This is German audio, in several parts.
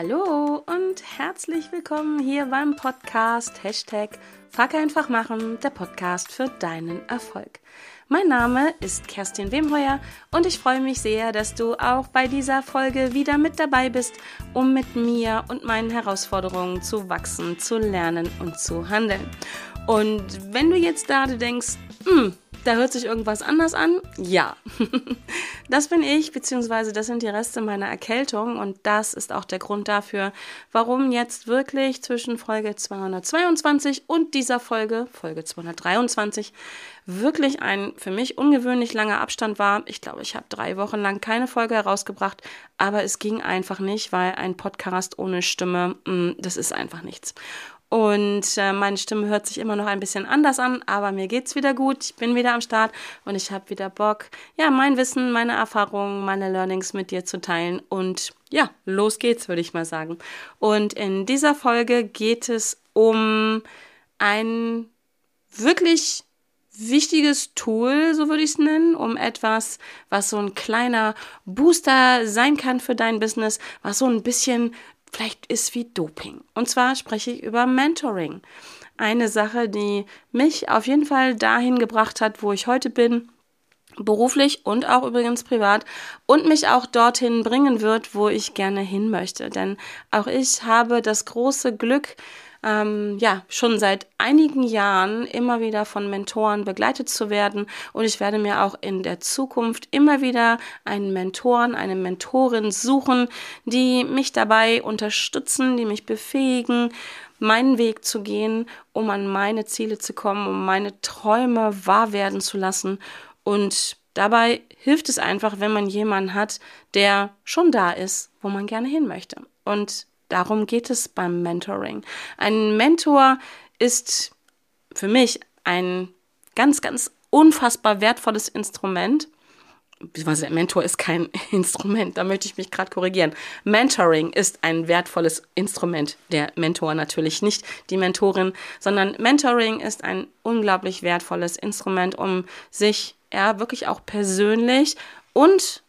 Hallo und herzlich willkommen hier beim Podcast Hashtag Frag einfach machen, der Podcast für deinen Erfolg. Mein Name ist Kerstin Wemheuer und ich freue mich sehr, dass du auch bei dieser Folge wieder mit dabei bist, um mit mir und meinen Herausforderungen zu wachsen, zu lernen und zu handeln. Und wenn du jetzt gerade denkst, hm, da hört sich irgendwas anders an? Ja. Das bin ich, beziehungsweise das sind die Reste meiner Erkältung und das ist auch der Grund dafür, warum jetzt wirklich zwischen Folge 222 und dieser Folge, Folge 223, wirklich ein für mich ungewöhnlich langer Abstand war. Ich glaube, ich habe drei Wochen lang keine Folge herausgebracht, aber es ging einfach nicht, weil ein Podcast ohne Stimme, mm, das ist einfach nichts. Und äh, meine Stimme hört sich immer noch ein bisschen anders an, aber mir geht's wieder gut. Ich bin wieder am Start und ich habe wieder Bock, ja, mein Wissen, meine Erfahrungen, meine Learnings mit dir zu teilen. Und ja, los geht's, würde ich mal sagen. Und in dieser Folge geht es um ein wirklich wichtiges Tool, so würde ich es nennen, um etwas, was so ein kleiner Booster sein kann für dein Business, was so ein bisschen vielleicht ist wie Doping. Und zwar spreche ich über Mentoring. Eine Sache, die mich auf jeden Fall dahin gebracht hat, wo ich heute bin, beruflich und auch übrigens privat und mich auch dorthin bringen wird, wo ich gerne hin möchte. Denn auch ich habe das große Glück, ähm, ja, schon seit einigen Jahren immer wieder von Mentoren begleitet zu werden. Und ich werde mir auch in der Zukunft immer wieder einen Mentoren, eine Mentorin suchen, die mich dabei unterstützen, die mich befähigen, meinen Weg zu gehen, um an meine Ziele zu kommen, um meine Träume wahr werden zu lassen. Und dabei hilft es einfach, wenn man jemanden hat, der schon da ist, wo man gerne hin möchte. Und Darum geht es beim Mentoring. Ein Mentor ist für mich ein ganz, ganz unfassbar wertvolles Instrument. Beziehungsweise Mentor ist kein Instrument, da möchte ich mich gerade korrigieren. Mentoring ist ein wertvolles Instrument. Der Mentor natürlich nicht die Mentorin, sondern Mentoring ist ein unglaublich wertvolles Instrument, um sich ja wirklich auch persönlich und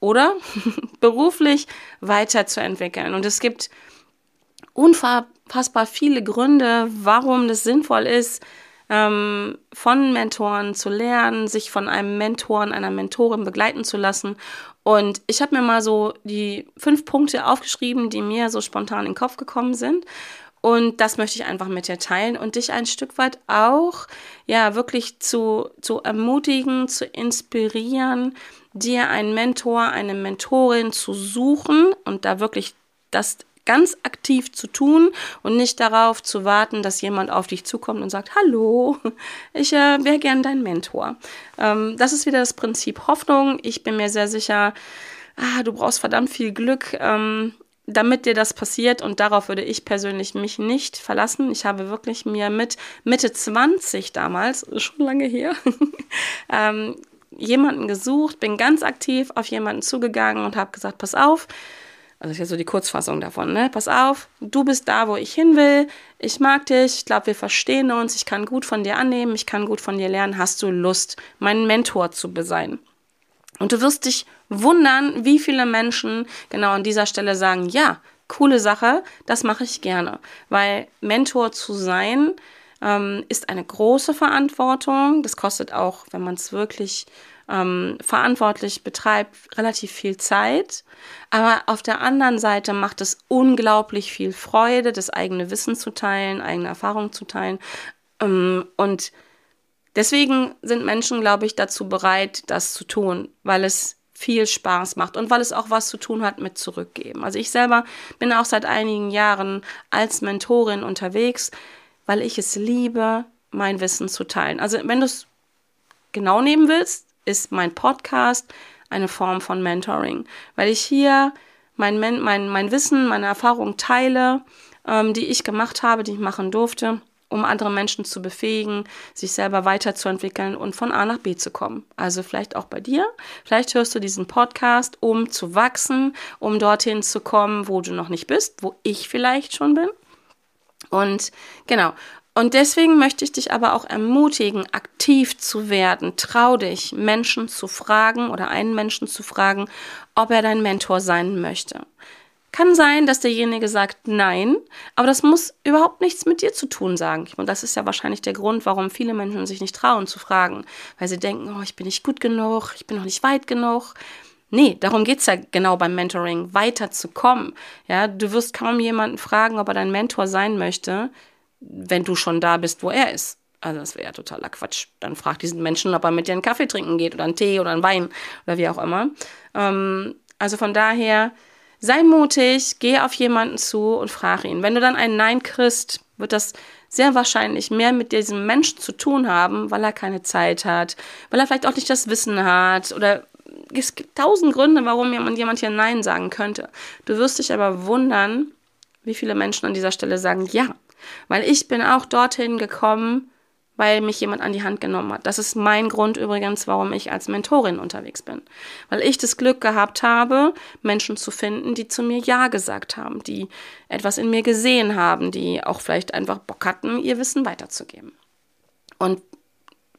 oder beruflich weiterzuentwickeln. Und es gibt unfassbar viele Gründe, warum das sinnvoll ist, ähm, von Mentoren zu lernen, sich von einem Mentoren, einer Mentorin begleiten zu lassen. Und ich habe mir mal so die fünf Punkte aufgeschrieben, die mir so spontan in den Kopf gekommen sind. Und das möchte ich einfach mit dir teilen und dich ein Stück weit auch, ja, wirklich zu, zu ermutigen, zu inspirieren, dir einen Mentor, eine Mentorin zu suchen und da wirklich das ganz aktiv zu tun und nicht darauf zu warten, dass jemand auf dich zukommt und sagt, hallo, ich äh, wäre gern dein Mentor. Ähm, das ist wieder das Prinzip Hoffnung. Ich bin mir sehr sicher, ah, du brauchst verdammt viel Glück. Ähm, damit dir das passiert und darauf würde ich persönlich mich nicht verlassen. Ich habe wirklich mir mit Mitte 20 damals, schon lange her, ähm, jemanden gesucht, bin ganz aktiv auf jemanden zugegangen und habe gesagt, pass auf, also das ist jetzt so die Kurzfassung davon, ne? Pass auf, du bist da, wo ich hin will. Ich mag dich, ich glaube, wir verstehen uns, ich kann gut von dir annehmen, ich kann gut von dir lernen. Hast du Lust, mein Mentor zu sein? Und du wirst dich wundern, wie viele Menschen genau an dieser Stelle sagen, ja, coole Sache, das mache ich gerne. Weil Mentor zu sein, ähm, ist eine große Verantwortung. Das kostet auch, wenn man es wirklich ähm, verantwortlich betreibt, relativ viel Zeit. Aber auf der anderen Seite macht es unglaublich viel Freude, das eigene Wissen zu teilen, eigene Erfahrungen zu teilen. Ähm, und deswegen sind Menschen, glaube ich, dazu bereit, das zu tun, weil es viel Spaß macht und weil es auch was zu tun hat mit Zurückgeben. Also ich selber bin auch seit einigen Jahren als Mentorin unterwegs, weil ich es liebe, mein Wissen zu teilen. Also wenn du es genau nehmen willst, ist mein Podcast eine Form von Mentoring, weil ich hier mein, mein, mein Wissen, meine Erfahrungen teile, ähm, die ich gemacht habe, die ich machen durfte, um andere Menschen zu befähigen, sich selber weiterzuentwickeln und von A nach B zu kommen. Also vielleicht auch bei dir. Vielleicht hörst du diesen Podcast, um zu wachsen, um dorthin zu kommen, wo du noch nicht bist, wo ich vielleicht schon bin. Und genau. Und deswegen möchte ich dich aber auch ermutigen, aktiv zu werden. Trau dich, Menschen zu fragen oder einen Menschen zu fragen, ob er dein Mentor sein möchte. Kann sein, dass derjenige sagt nein, aber das muss überhaupt nichts mit dir zu tun sagen. Und das ist ja wahrscheinlich der Grund, warum viele Menschen sich nicht trauen zu fragen, weil sie denken, oh, ich bin nicht gut genug, ich bin noch nicht weit genug. Nee, darum geht es ja genau beim Mentoring, weiterzukommen. Ja, du wirst kaum jemanden fragen, ob er dein Mentor sein möchte, wenn du schon da bist, wo er ist. Also das wäre ja totaler Quatsch. Dann frag diesen Menschen, ob er mit dir einen Kaffee trinken geht oder einen Tee oder einen Wein oder wie auch immer. Ähm, also von daher, sei mutig, geh auf jemanden zu und frage ihn. Wenn du dann ein Nein kriegst, wird das sehr wahrscheinlich mehr mit diesem Menschen zu tun haben, weil er keine Zeit hat, weil er vielleicht auch nicht das Wissen hat oder es gibt tausend Gründe, warum jemand, jemand hier Nein sagen könnte. Du wirst dich aber wundern, wie viele Menschen an dieser Stelle sagen Ja. Weil ich bin auch dorthin gekommen, weil mich jemand an die Hand genommen hat. Das ist mein Grund übrigens, warum ich als Mentorin unterwegs bin. Weil ich das Glück gehabt habe, Menschen zu finden, die zu mir Ja gesagt haben, die etwas in mir gesehen haben, die auch vielleicht einfach Bock hatten, ihr Wissen weiterzugeben. Und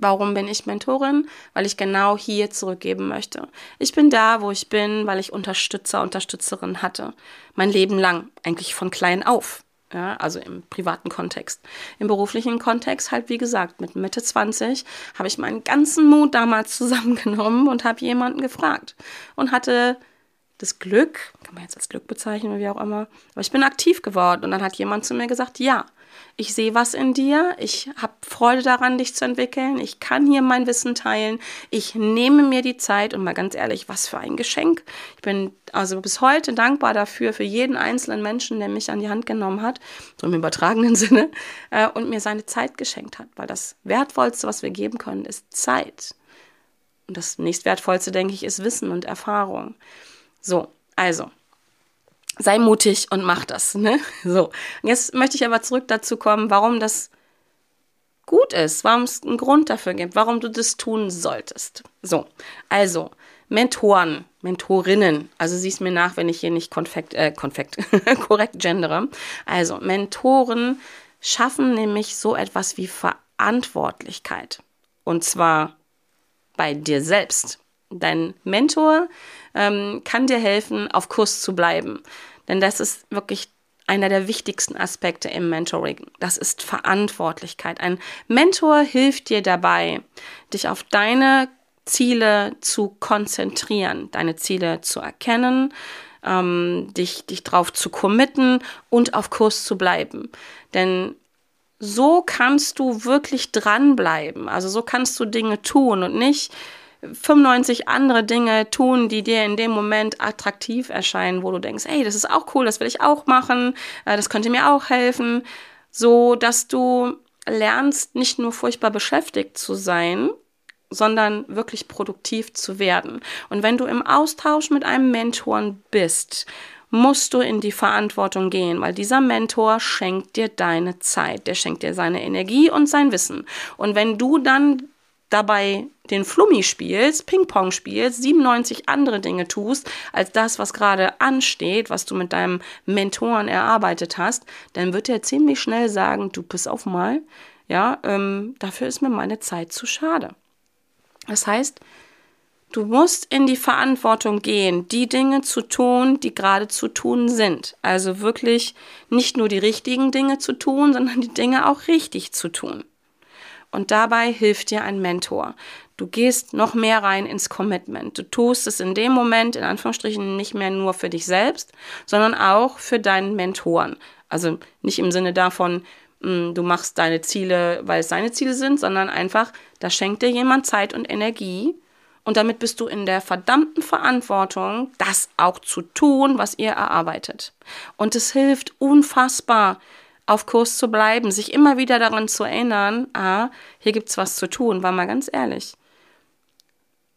Warum bin ich Mentorin? Weil ich genau hier zurückgeben möchte. Ich bin da, wo ich bin, weil ich Unterstützer, Unterstützerin hatte. Mein Leben lang, eigentlich von klein auf. Ja, also im privaten Kontext. Im beruflichen Kontext halt, wie gesagt, mit Mitte 20 habe ich meinen ganzen Mut damals zusammengenommen und habe jemanden gefragt und hatte das Glück, kann man jetzt als Glück bezeichnen wie auch immer, aber ich bin aktiv geworden und dann hat jemand zu mir gesagt, ja, ich sehe was in dir, ich habe Freude daran, dich zu entwickeln, ich kann hier mein Wissen teilen, ich nehme mir die Zeit und mal ganz ehrlich, was für ein Geschenk. Ich bin also bis heute dankbar dafür, für jeden einzelnen Menschen, der mich an die Hand genommen hat, so im übertragenen Sinne, äh, und mir seine Zeit geschenkt hat, weil das Wertvollste, was wir geben können, ist Zeit. Und das nächstwertvollste, denke ich, ist Wissen und Erfahrung. So, also, sei mutig und mach das. Ne? So, jetzt möchte ich aber zurück dazu kommen, warum das gut ist, warum es einen Grund dafür gibt, warum du das tun solltest. So, also, Mentoren, Mentorinnen, also siehst mir nach, wenn ich hier nicht konfekt, äh, konfekt, korrekt gendere. Also, Mentoren schaffen nämlich so etwas wie Verantwortlichkeit. Und zwar bei dir selbst. Dein Mentor ähm, kann dir helfen, auf Kurs zu bleiben. Denn das ist wirklich einer der wichtigsten Aspekte im Mentoring. Das ist Verantwortlichkeit. Ein Mentor hilft dir dabei, dich auf deine Ziele zu konzentrieren, deine Ziele zu erkennen, ähm, dich, dich drauf zu committen und auf Kurs zu bleiben. Denn so kannst du wirklich dranbleiben. Also so kannst du Dinge tun und nicht 95 andere Dinge tun, die dir in dem Moment attraktiv erscheinen, wo du denkst, hey, das ist auch cool, das will ich auch machen, äh, das könnte mir auch helfen, so dass du lernst, nicht nur furchtbar beschäftigt zu sein, sondern wirklich produktiv zu werden. Und wenn du im Austausch mit einem Mentoren bist, musst du in die Verantwortung gehen, weil dieser Mentor schenkt dir deine Zeit, der schenkt dir seine Energie und sein Wissen. Und wenn du dann dabei den Flummi spielst, Ping-Pong spielst, 97 andere Dinge tust, als das, was gerade ansteht, was du mit deinem Mentoren erarbeitet hast, dann wird er ziemlich schnell sagen, du bist auf mal, ja, ähm, dafür ist mir meine Zeit zu schade. Das heißt, du musst in die Verantwortung gehen, die Dinge zu tun, die gerade zu tun sind. Also wirklich nicht nur die richtigen Dinge zu tun, sondern die Dinge auch richtig zu tun. Und dabei hilft dir ein Mentor. Du gehst noch mehr rein ins Commitment. Du tust es in dem Moment, in Anführungsstrichen, nicht mehr nur für dich selbst, sondern auch für deinen Mentoren. Also nicht im Sinne davon, hm, du machst deine Ziele, weil es seine Ziele sind, sondern einfach, da schenkt dir jemand Zeit und Energie. Und damit bist du in der verdammten Verantwortung, das auch zu tun, was ihr erarbeitet. Und es hilft unfassbar, auf Kurs zu bleiben, sich immer wieder daran zu erinnern, ah, hier gibt's was zu tun, war mal ganz ehrlich.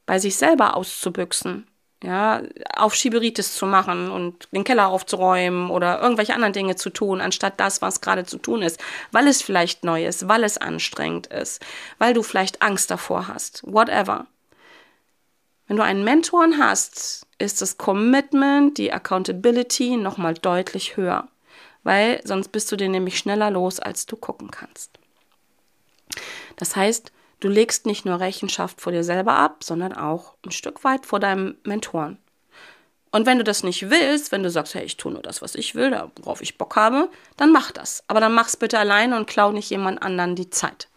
Bei sich selber auszubüchsen, ja, auf Schieberitis zu machen und den Keller aufzuräumen oder irgendwelche anderen Dinge zu tun, anstatt das, was gerade zu tun ist, weil es vielleicht neu ist, weil es anstrengend ist, weil du vielleicht Angst davor hast, whatever. Wenn du einen Mentoren hast, ist das Commitment, die Accountability nochmal deutlich höher weil sonst bist du den nämlich schneller los, als du gucken kannst. Das heißt, du legst nicht nur Rechenschaft vor dir selber ab, sondern auch ein Stück weit vor deinem Mentoren. Und wenn du das nicht willst, wenn du sagst, hey, ich tue nur das, was ich will, worauf ich Bock habe, dann mach das. Aber dann mach's bitte alleine und klau nicht jemand anderen die Zeit.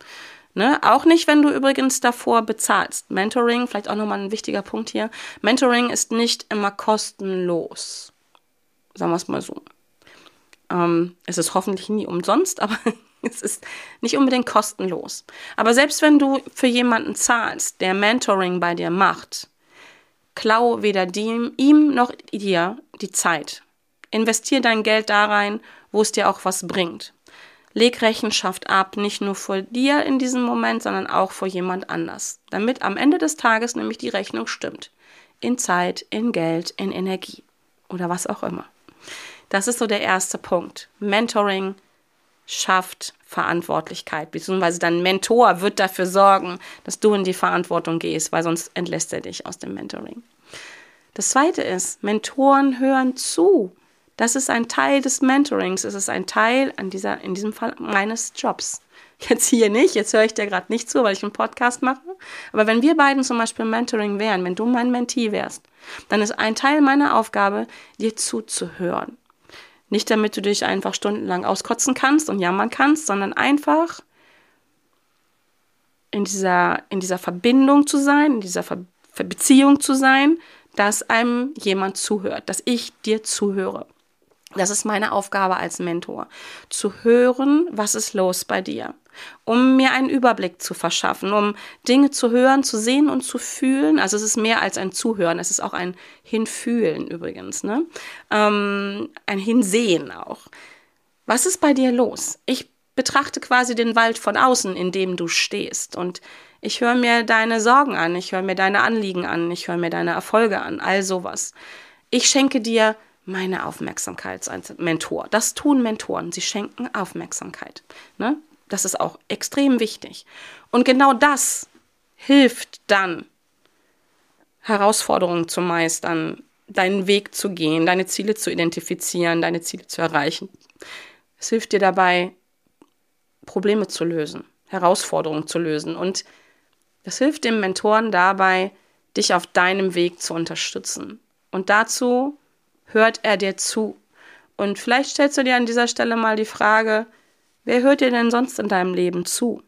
Ne? Auch nicht, wenn du übrigens davor bezahlst. Mentoring, vielleicht auch nochmal ein wichtiger Punkt hier. Mentoring ist nicht immer kostenlos. Sagen wir es mal so. Ähm, es ist hoffentlich nie umsonst, aber es ist nicht unbedingt kostenlos. Aber selbst wenn du für jemanden zahlst, der Mentoring bei dir macht, klau weder dem, ihm noch dir die Zeit. Investier dein Geld da rein, wo es dir auch was bringt. Leg Rechenschaft ab, nicht nur vor dir in diesem Moment, sondern auch vor jemand anders, damit am Ende des Tages nämlich die Rechnung stimmt. In Zeit, in Geld, in Energie oder was auch immer. Das ist so der erste Punkt. Mentoring schafft Verantwortlichkeit, beziehungsweise dein Mentor wird dafür sorgen, dass du in die Verantwortung gehst, weil sonst entlässt er dich aus dem Mentoring. Das zweite ist, Mentoren hören zu. Das ist ein Teil des Mentorings. Es ist ein Teil an dieser, in diesem Fall meines Jobs. Jetzt hier nicht, jetzt höre ich dir gerade nicht zu, weil ich einen Podcast mache. Aber wenn wir beiden zum Beispiel Mentoring wären, wenn du mein Mentee wärst, dann ist ein Teil meiner Aufgabe, dir zuzuhören. Nicht damit du dich einfach stundenlang auskotzen kannst und jammern kannst, sondern einfach in dieser, in dieser Verbindung zu sein, in dieser Ver Beziehung zu sein, dass einem jemand zuhört, dass ich dir zuhöre. Das ist meine Aufgabe als Mentor, zu hören, was ist los bei dir, um mir einen Überblick zu verschaffen, um Dinge zu hören, zu sehen und zu fühlen. Also es ist mehr als ein Zuhören, es ist auch ein Hinfühlen übrigens, ne? Ähm, ein Hinsehen auch. Was ist bei dir los? Ich betrachte quasi den Wald von außen, in dem du stehst und ich höre mir deine Sorgen an, ich höre mir deine Anliegen an, ich höre mir deine Erfolge an, all sowas. Ich schenke dir meine Aufmerksamkeit als Mentor. Das tun Mentoren. Sie schenken Aufmerksamkeit. Ne? Das ist auch extrem wichtig. Und genau das hilft dann, Herausforderungen zu meistern, deinen Weg zu gehen, deine Ziele zu identifizieren, deine Ziele zu erreichen. Es hilft dir dabei, Probleme zu lösen, Herausforderungen zu lösen. Und es hilft dem Mentoren dabei, dich auf deinem Weg zu unterstützen. Und dazu hört er dir zu? Und vielleicht stellst du dir an dieser Stelle mal die Frage, wer hört dir denn sonst in deinem Leben zu?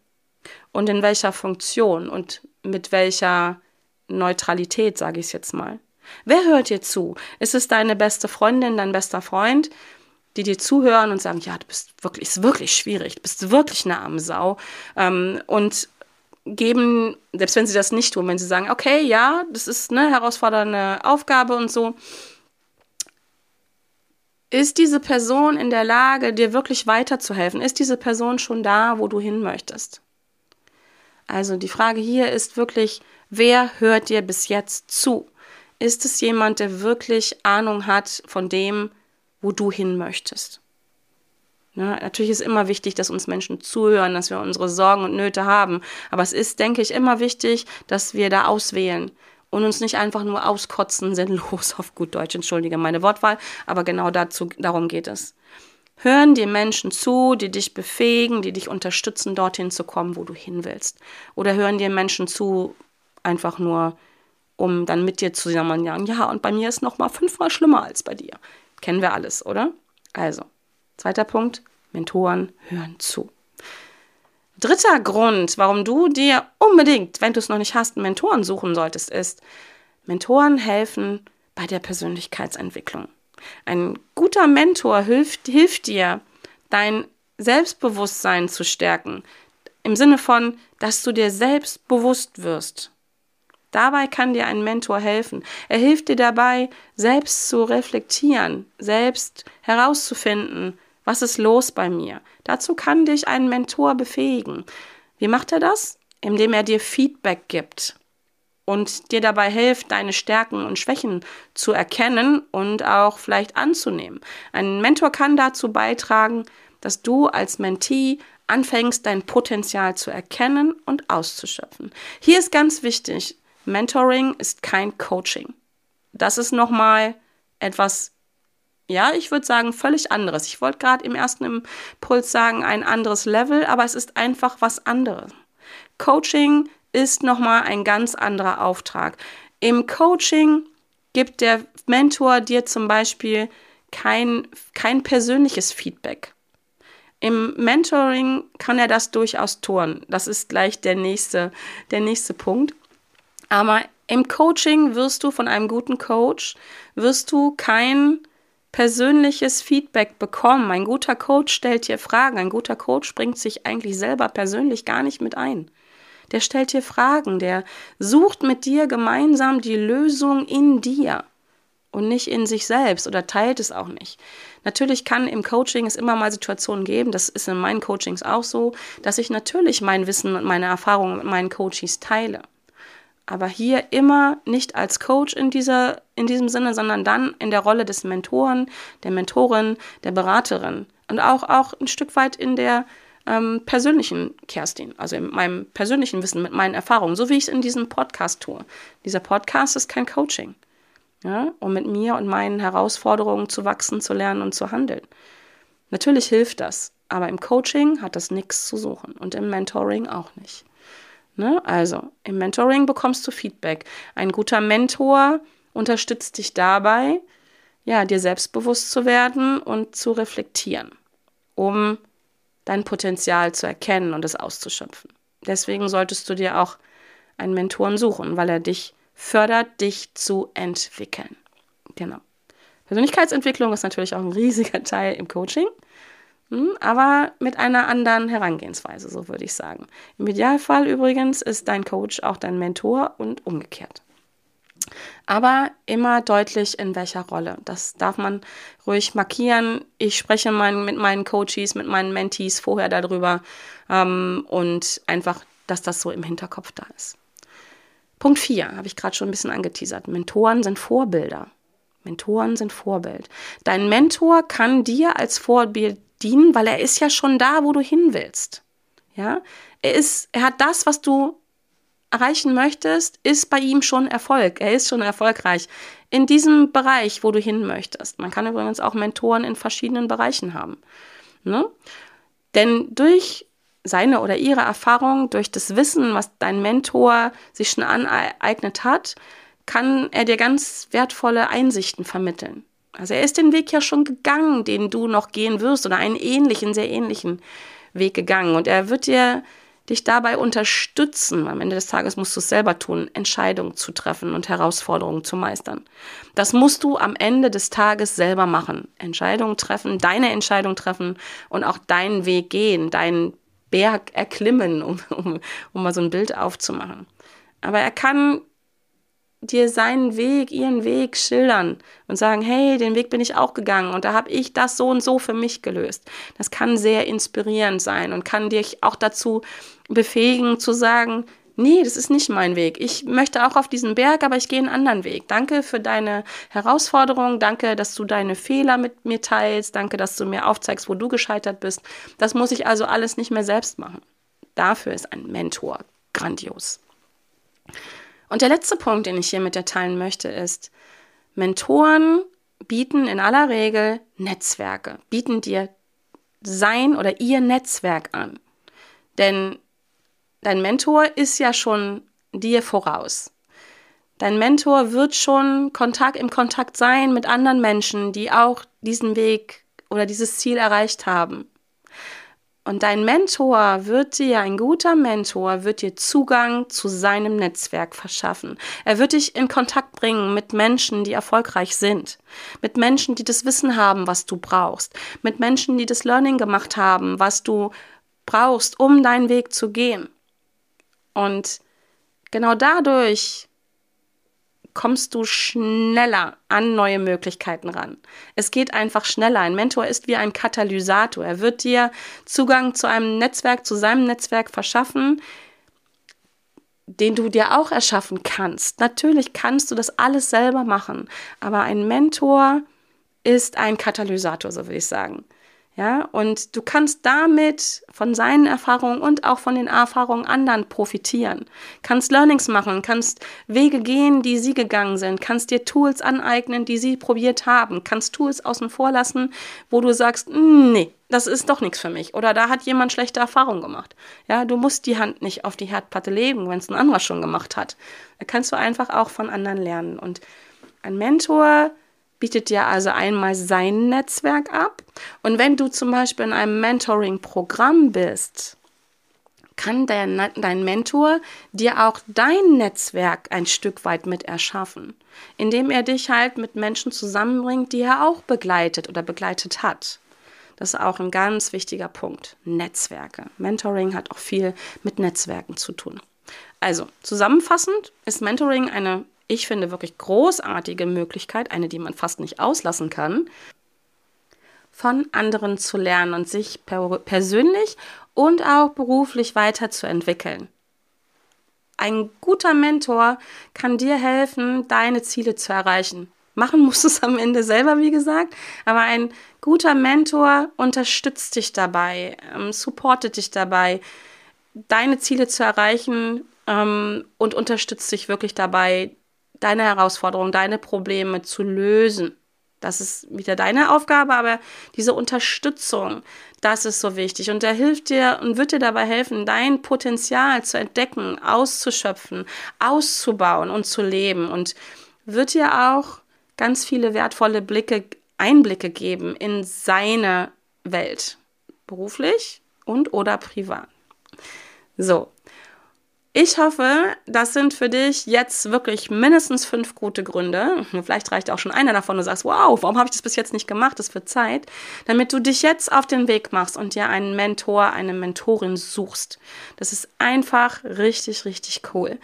Und in welcher Funktion und mit welcher Neutralität, sage ich es jetzt mal. Wer hört dir zu? Ist es deine beste Freundin, dein bester Freund, die dir zuhören und sagen, ja, du bist wirklich, ist wirklich schwierig, du bist wirklich eine arme Sau. Ähm, und geben, selbst wenn sie das nicht tun, wenn sie sagen, okay, ja, das ist eine herausfordernde Aufgabe und so, ist diese Person in der Lage, dir wirklich weiterzuhelfen? Ist diese Person schon da, wo du hin möchtest? Also die Frage hier ist wirklich, wer hört dir bis jetzt zu? Ist es jemand, der wirklich Ahnung hat von dem, wo du hin möchtest? Ja, natürlich ist immer wichtig, dass uns Menschen zuhören, dass wir unsere Sorgen und Nöte haben. Aber es ist, denke ich, immer wichtig, dass wir da auswählen und uns nicht einfach nur auskotzen, sinnlos auf gut Deutsch, entschuldige meine Wortwahl, aber genau dazu, darum geht es. Hören dir Menschen zu, die dich befähigen, die dich unterstützen, dorthin zu kommen, wo du hin willst. Oder hören dir Menschen zu, einfach nur, um dann mit dir zusammen sagen, ja, und bei mir ist noch mal fünfmal schlimmer als bei dir. Kennen wir alles, oder? Also, zweiter Punkt, Mentoren hören zu. Dritter Grund, warum du dir unbedingt, wenn du es noch nicht hast, Mentoren suchen solltest, ist, Mentoren helfen bei der Persönlichkeitsentwicklung. Ein guter Mentor hilft, hilft dir, dein Selbstbewusstsein zu stärken, im Sinne von, dass du dir selbst bewusst wirst. Dabei kann dir ein Mentor helfen. Er hilft dir dabei, selbst zu reflektieren, selbst herauszufinden, was ist los bei mir? Dazu kann dich ein Mentor befähigen. Wie macht er das? Indem er dir Feedback gibt und dir dabei hilft, deine Stärken und Schwächen zu erkennen und auch vielleicht anzunehmen. Ein Mentor kann dazu beitragen, dass du als Mentee anfängst, dein Potenzial zu erkennen und auszuschöpfen. Hier ist ganz wichtig, Mentoring ist kein Coaching. Das ist nochmal etwas ja, ich würde sagen, völlig anderes. Ich wollte gerade im ersten Impuls sagen, ein anderes Level, aber es ist einfach was anderes. Coaching ist nochmal ein ganz anderer Auftrag. Im Coaching gibt der Mentor dir zum Beispiel kein, kein persönliches Feedback. Im Mentoring kann er das durchaus tun. Das ist gleich der nächste, der nächste Punkt. Aber im Coaching wirst du von einem guten Coach, wirst du kein persönliches Feedback bekommen. Ein guter Coach stellt dir Fragen. Ein guter Coach bringt sich eigentlich selber persönlich gar nicht mit ein. Der stellt dir Fragen, der sucht mit dir gemeinsam die Lösung in dir und nicht in sich selbst oder teilt es auch nicht. Natürlich kann im Coaching es immer mal Situationen geben, das ist in meinen Coachings auch so, dass ich natürlich mein Wissen und meine Erfahrungen mit meinen Coaches teile. Aber hier immer nicht als Coach in, dieser, in diesem Sinne, sondern dann in der Rolle des Mentoren, der Mentorin, der Beraterin. Und auch, auch ein Stück weit in der ähm, persönlichen Kerstin, also in meinem persönlichen Wissen, mit meinen Erfahrungen, so wie ich es in diesem Podcast tue. Dieser Podcast ist kein Coaching ja, um mit mir und meinen Herausforderungen zu wachsen, zu lernen und zu handeln. Natürlich hilft das, aber im Coaching hat das nichts zu suchen und im Mentoring auch nicht. Ne? Also, im Mentoring bekommst du Feedback. Ein guter Mentor unterstützt dich dabei, ja, dir selbstbewusst zu werden und zu reflektieren, um dein Potenzial zu erkennen und es auszuschöpfen. Deswegen solltest du dir auch einen Mentoren suchen, weil er dich fördert dich zu entwickeln. Genau. Persönlichkeitsentwicklung ist natürlich auch ein riesiger Teil im Coaching, aber mit einer anderen Herangehensweise, so würde ich sagen. Im Idealfall übrigens ist dein Coach auch dein Mentor und umgekehrt. Aber immer deutlich in welcher Rolle. Das darf man ruhig markieren. Ich spreche mein, mit meinen Coaches, mit meinen Mentees vorher darüber ähm, und einfach, dass das so im Hinterkopf da ist. Punkt 4 habe ich gerade schon ein bisschen angeteasert. Mentoren sind Vorbilder. Mentoren sind Vorbild. Dein Mentor kann dir als Vorbild dienen, weil er ist ja schon da, wo du hin willst. Ja, er ist, er hat das, was du erreichen möchtest, ist bei ihm schon Erfolg. Er ist schon erfolgreich in diesem Bereich, wo du hin möchtest. Man kann übrigens auch Mentoren in verschiedenen Bereichen haben. Ne? Denn durch seine oder ihre Erfahrung, durch das Wissen, was dein Mentor sich schon aneignet hat, kann er dir ganz wertvolle Einsichten vermitteln. Also er ist den Weg ja schon gegangen, den du noch gehen wirst oder einen ähnlichen, sehr ähnlichen Weg gegangen. Und er wird dir dich dabei unterstützen. Am Ende des Tages musst du es selber tun, Entscheidungen zu treffen und Herausforderungen zu meistern. Das musst du am Ende des Tages selber machen. Entscheidungen treffen, deine Entscheidung treffen und auch deinen Weg gehen, deinen Berg erklimmen, um, um, um mal so ein Bild aufzumachen. Aber er kann dir seinen Weg, ihren Weg schildern und sagen, hey, den Weg bin ich auch gegangen und da habe ich das so und so für mich gelöst. Das kann sehr inspirierend sein und kann dich auch dazu befähigen zu sagen, nee, das ist nicht mein Weg. Ich möchte auch auf diesen Berg, aber ich gehe einen anderen Weg. Danke für deine Herausforderung. Danke, dass du deine Fehler mit mir teilst. Danke, dass du mir aufzeigst, wo du gescheitert bist. Das muss ich also alles nicht mehr selbst machen. Dafür ist ein Mentor grandios. Und der letzte Punkt, den ich hier mit dir teilen möchte, ist, Mentoren bieten in aller Regel Netzwerke, bieten dir sein oder ihr Netzwerk an. Denn dein Mentor ist ja schon dir voraus. Dein Mentor wird schon Kontakt, im Kontakt sein mit anderen Menschen, die auch diesen Weg oder dieses Ziel erreicht haben. Und dein Mentor wird dir, ein guter Mentor, wird dir Zugang zu seinem Netzwerk verschaffen. Er wird dich in Kontakt bringen mit Menschen, die erfolgreich sind. Mit Menschen, die das Wissen haben, was du brauchst. Mit Menschen, die das Learning gemacht haben, was du brauchst, um deinen Weg zu gehen. Und genau dadurch kommst du schneller an neue Möglichkeiten ran. Es geht einfach schneller. Ein Mentor ist wie ein Katalysator. Er wird dir Zugang zu einem Netzwerk, zu seinem Netzwerk verschaffen, den du dir auch erschaffen kannst. Natürlich kannst du das alles selber machen, aber ein Mentor ist ein Katalysator, so würde ich sagen. Ja, und du kannst damit von seinen Erfahrungen und auch von den Erfahrungen anderen profitieren. Kannst Learnings machen, kannst Wege gehen, die sie gegangen sind, kannst dir Tools aneignen, die sie probiert haben, kannst Tools außen vor lassen, wo du sagst, hm, nee, das ist doch nichts für mich. Oder da hat jemand schlechte Erfahrungen gemacht. Ja, du musst die Hand nicht auf die Herdplatte legen, wenn es ein anderer schon gemacht hat. Da kannst du einfach auch von anderen lernen. Und Ein Mentor bietet dir also einmal sein Netzwerk ab. Und wenn du zum Beispiel in einem Mentoring-Programm bist, kann dein, dein Mentor dir auch dein Netzwerk ein Stück weit mit erschaffen, indem er dich halt mit Menschen zusammenbringt, die er auch begleitet oder begleitet hat. Das ist auch ein ganz wichtiger Punkt. Netzwerke. Mentoring hat auch viel mit Netzwerken zu tun. Also, zusammenfassend ist Mentoring eine, ich finde, wirklich großartige Möglichkeit, eine, die man fast nicht auslassen kann, von anderen zu lernen und sich per persönlich und auch beruflich weiterzuentwickeln. Ein guter Mentor kann dir helfen, deine Ziele zu erreichen. Machen musst du es am Ende selber, wie gesagt, aber ein guter Mentor unterstützt dich dabei, ähm, supportet dich dabei, deine Ziele zu erreichen ähm, und unterstützt dich wirklich dabei, deine Herausforderungen, deine Probleme zu lösen. Das ist wieder deine Aufgabe, aber diese Unterstützung, das ist so wichtig. Und der hilft dir und wird dir dabei helfen, dein Potenzial zu entdecken, auszuschöpfen, auszubauen und zu leben. Und wird dir auch ganz viele wertvolle Blicke, Einblicke geben in seine Welt. Beruflich und oder privat. So, ich hoffe, das sind für dich jetzt wirklich mindestens fünf gute Gründe. Vielleicht reicht auch schon einer davon und du sagst, wow, warum habe ich das bis jetzt nicht gemacht? Das wird Zeit. Damit du dich jetzt auf den Weg machst und dir einen Mentor, eine Mentorin suchst. Das ist einfach richtig, richtig cool.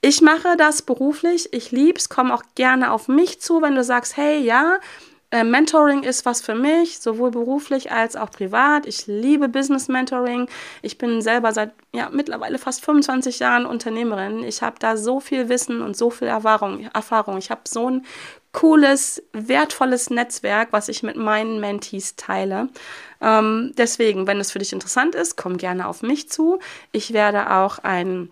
Ich mache das beruflich. Ich lieb's. Komm auch gerne auf mich zu, wenn du sagst, hey, ja, äh, Mentoring ist was für mich, sowohl beruflich als auch privat. Ich liebe Business Mentoring. Ich bin selber seit ja, mittlerweile fast 25 Jahren Unternehmerin. Ich habe da so viel Wissen und so viel Erfahrung. Erfahrung. Ich habe so ein cooles, wertvolles Netzwerk, was ich mit meinen Mentees teile. Ähm, deswegen, wenn es für dich interessant ist, komm gerne auf mich zu. Ich werde auch ein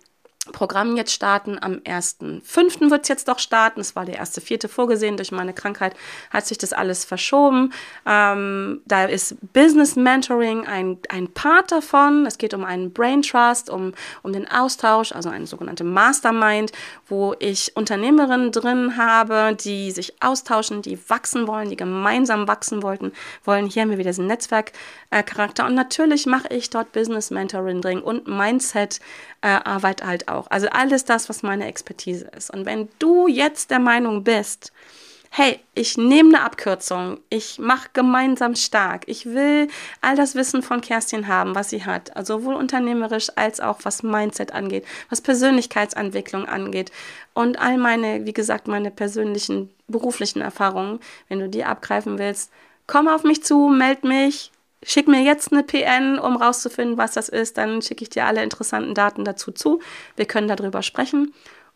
Programm jetzt starten. Am 1.5. wird es jetzt doch starten. Es war der erste vierte vorgesehen. Durch meine Krankheit hat sich das alles verschoben. Ähm, da ist Business Mentoring ein, ein Part davon. Es geht um einen Brain Trust, um, um den Austausch, also eine sogenannte Mastermind, wo ich Unternehmerinnen drin habe, die sich austauschen, die wachsen wollen, die gemeinsam wachsen wollten, wollen. Hier haben wir wieder diesen Netzwerkcharakter. Und natürlich mache ich dort Business Mentoring und Mindset äh, halt auch. Also alles das, was meine Expertise ist. Und wenn du jetzt der Meinung bist, hey, ich nehme eine Abkürzung, ich mache gemeinsam stark, ich will all das Wissen von Kerstin haben, was sie hat, also sowohl unternehmerisch als auch was Mindset angeht, was Persönlichkeitsentwicklung angeht und all meine, wie gesagt, meine persönlichen beruflichen Erfahrungen, wenn du die abgreifen willst, komm auf mich zu, meld mich, Schick mir jetzt eine PN, um rauszufinden, was das ist. Dann schicke ich dir alle interessanten Daten dazu zu. Wir können darüber sprechen.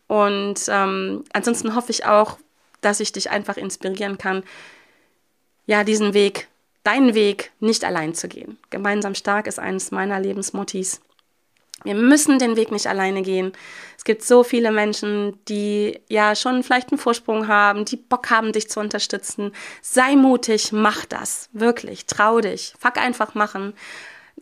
Und ähm, ansonsten hoffe ich auch, dass ich dich einfach inspirieren kann, ja, diesen Weg, deinen Weg nicht allein zu gehen. Gemeinsam stark ist eines meiner Lebensmottis. Wir müssen den Weg nicht alleine gehen. Es gibt so viele Menschen, die ja schon vielleicht einen Vorsprung haben, die Bock haben, dich zu unterstützen. Sei mutig, mach das. Wirklich, trau dich. Fuck einfach machen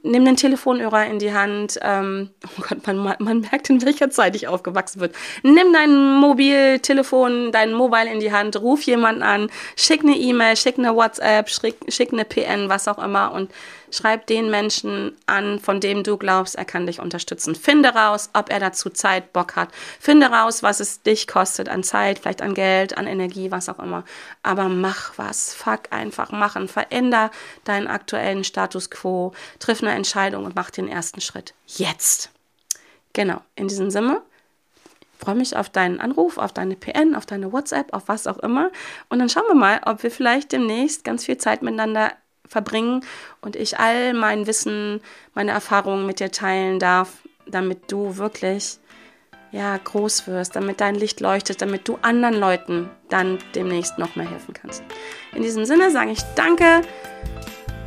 nimm den Telefonhörer in die Hand. Ähm, oh Gott, man, man merkt, in welcher Zeit ich aufgewachsen bin. Nimm dein Mobiltelefon, dein Mobile in die Hand, ruf jemanden an, schick eine E-Mail, schick eine WhatsApp, schick, schick eine PN, was auch immer und schreib den Menschen an, von dem du glaubst, er kann dich unterstützen. Finde raus, ob er dazu Zeit, Bock hat. Finde raus, was es dich kostet an Zeit, vielleicht an Geld, an Energie, was auch immer. Aber mach was. Fuck einfach machen. Veränder deinen aktuellen Status quo. Triff eine Entscheidung und mach den ersten Schritt. Jetzt. Genau. In diesem Sinne freue mich auf deinen Anruf, auf deine PN, auf deine WhatsApp, auf was auch immer. Und dann schauen wir mal, ob wir vielleicht demnächst ganz viel Zeit miteinander verbringen und ich all mein Wissen, meine Erfahrungen mit dir teilen darf, damit du wirklich ja, groß wirst, damit dein Licht leuchtet, damit du anderen Leuten dann demnächst noch mehr helfen kannst. In diesem Sinne sage ich danke.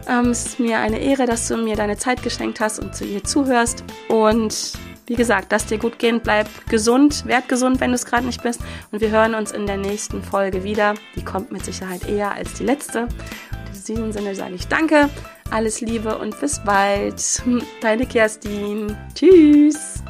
Ähm, es ist mir eine Ehre, dass du mir deine Zeit geschenkt hast und zu ihr zuhörst. Und wie gesagt, lass dir gut gehen, bleib gesund, werd gesund, wenn du es gerade nicht bist. Und wir hören uns in der nächsten Folge wieder. Die kommt mit Sicherheit eher als die letzte diesem Sinne sage ich danke, alles Liebe und bis bald. Deine Kerstin. Tschüss.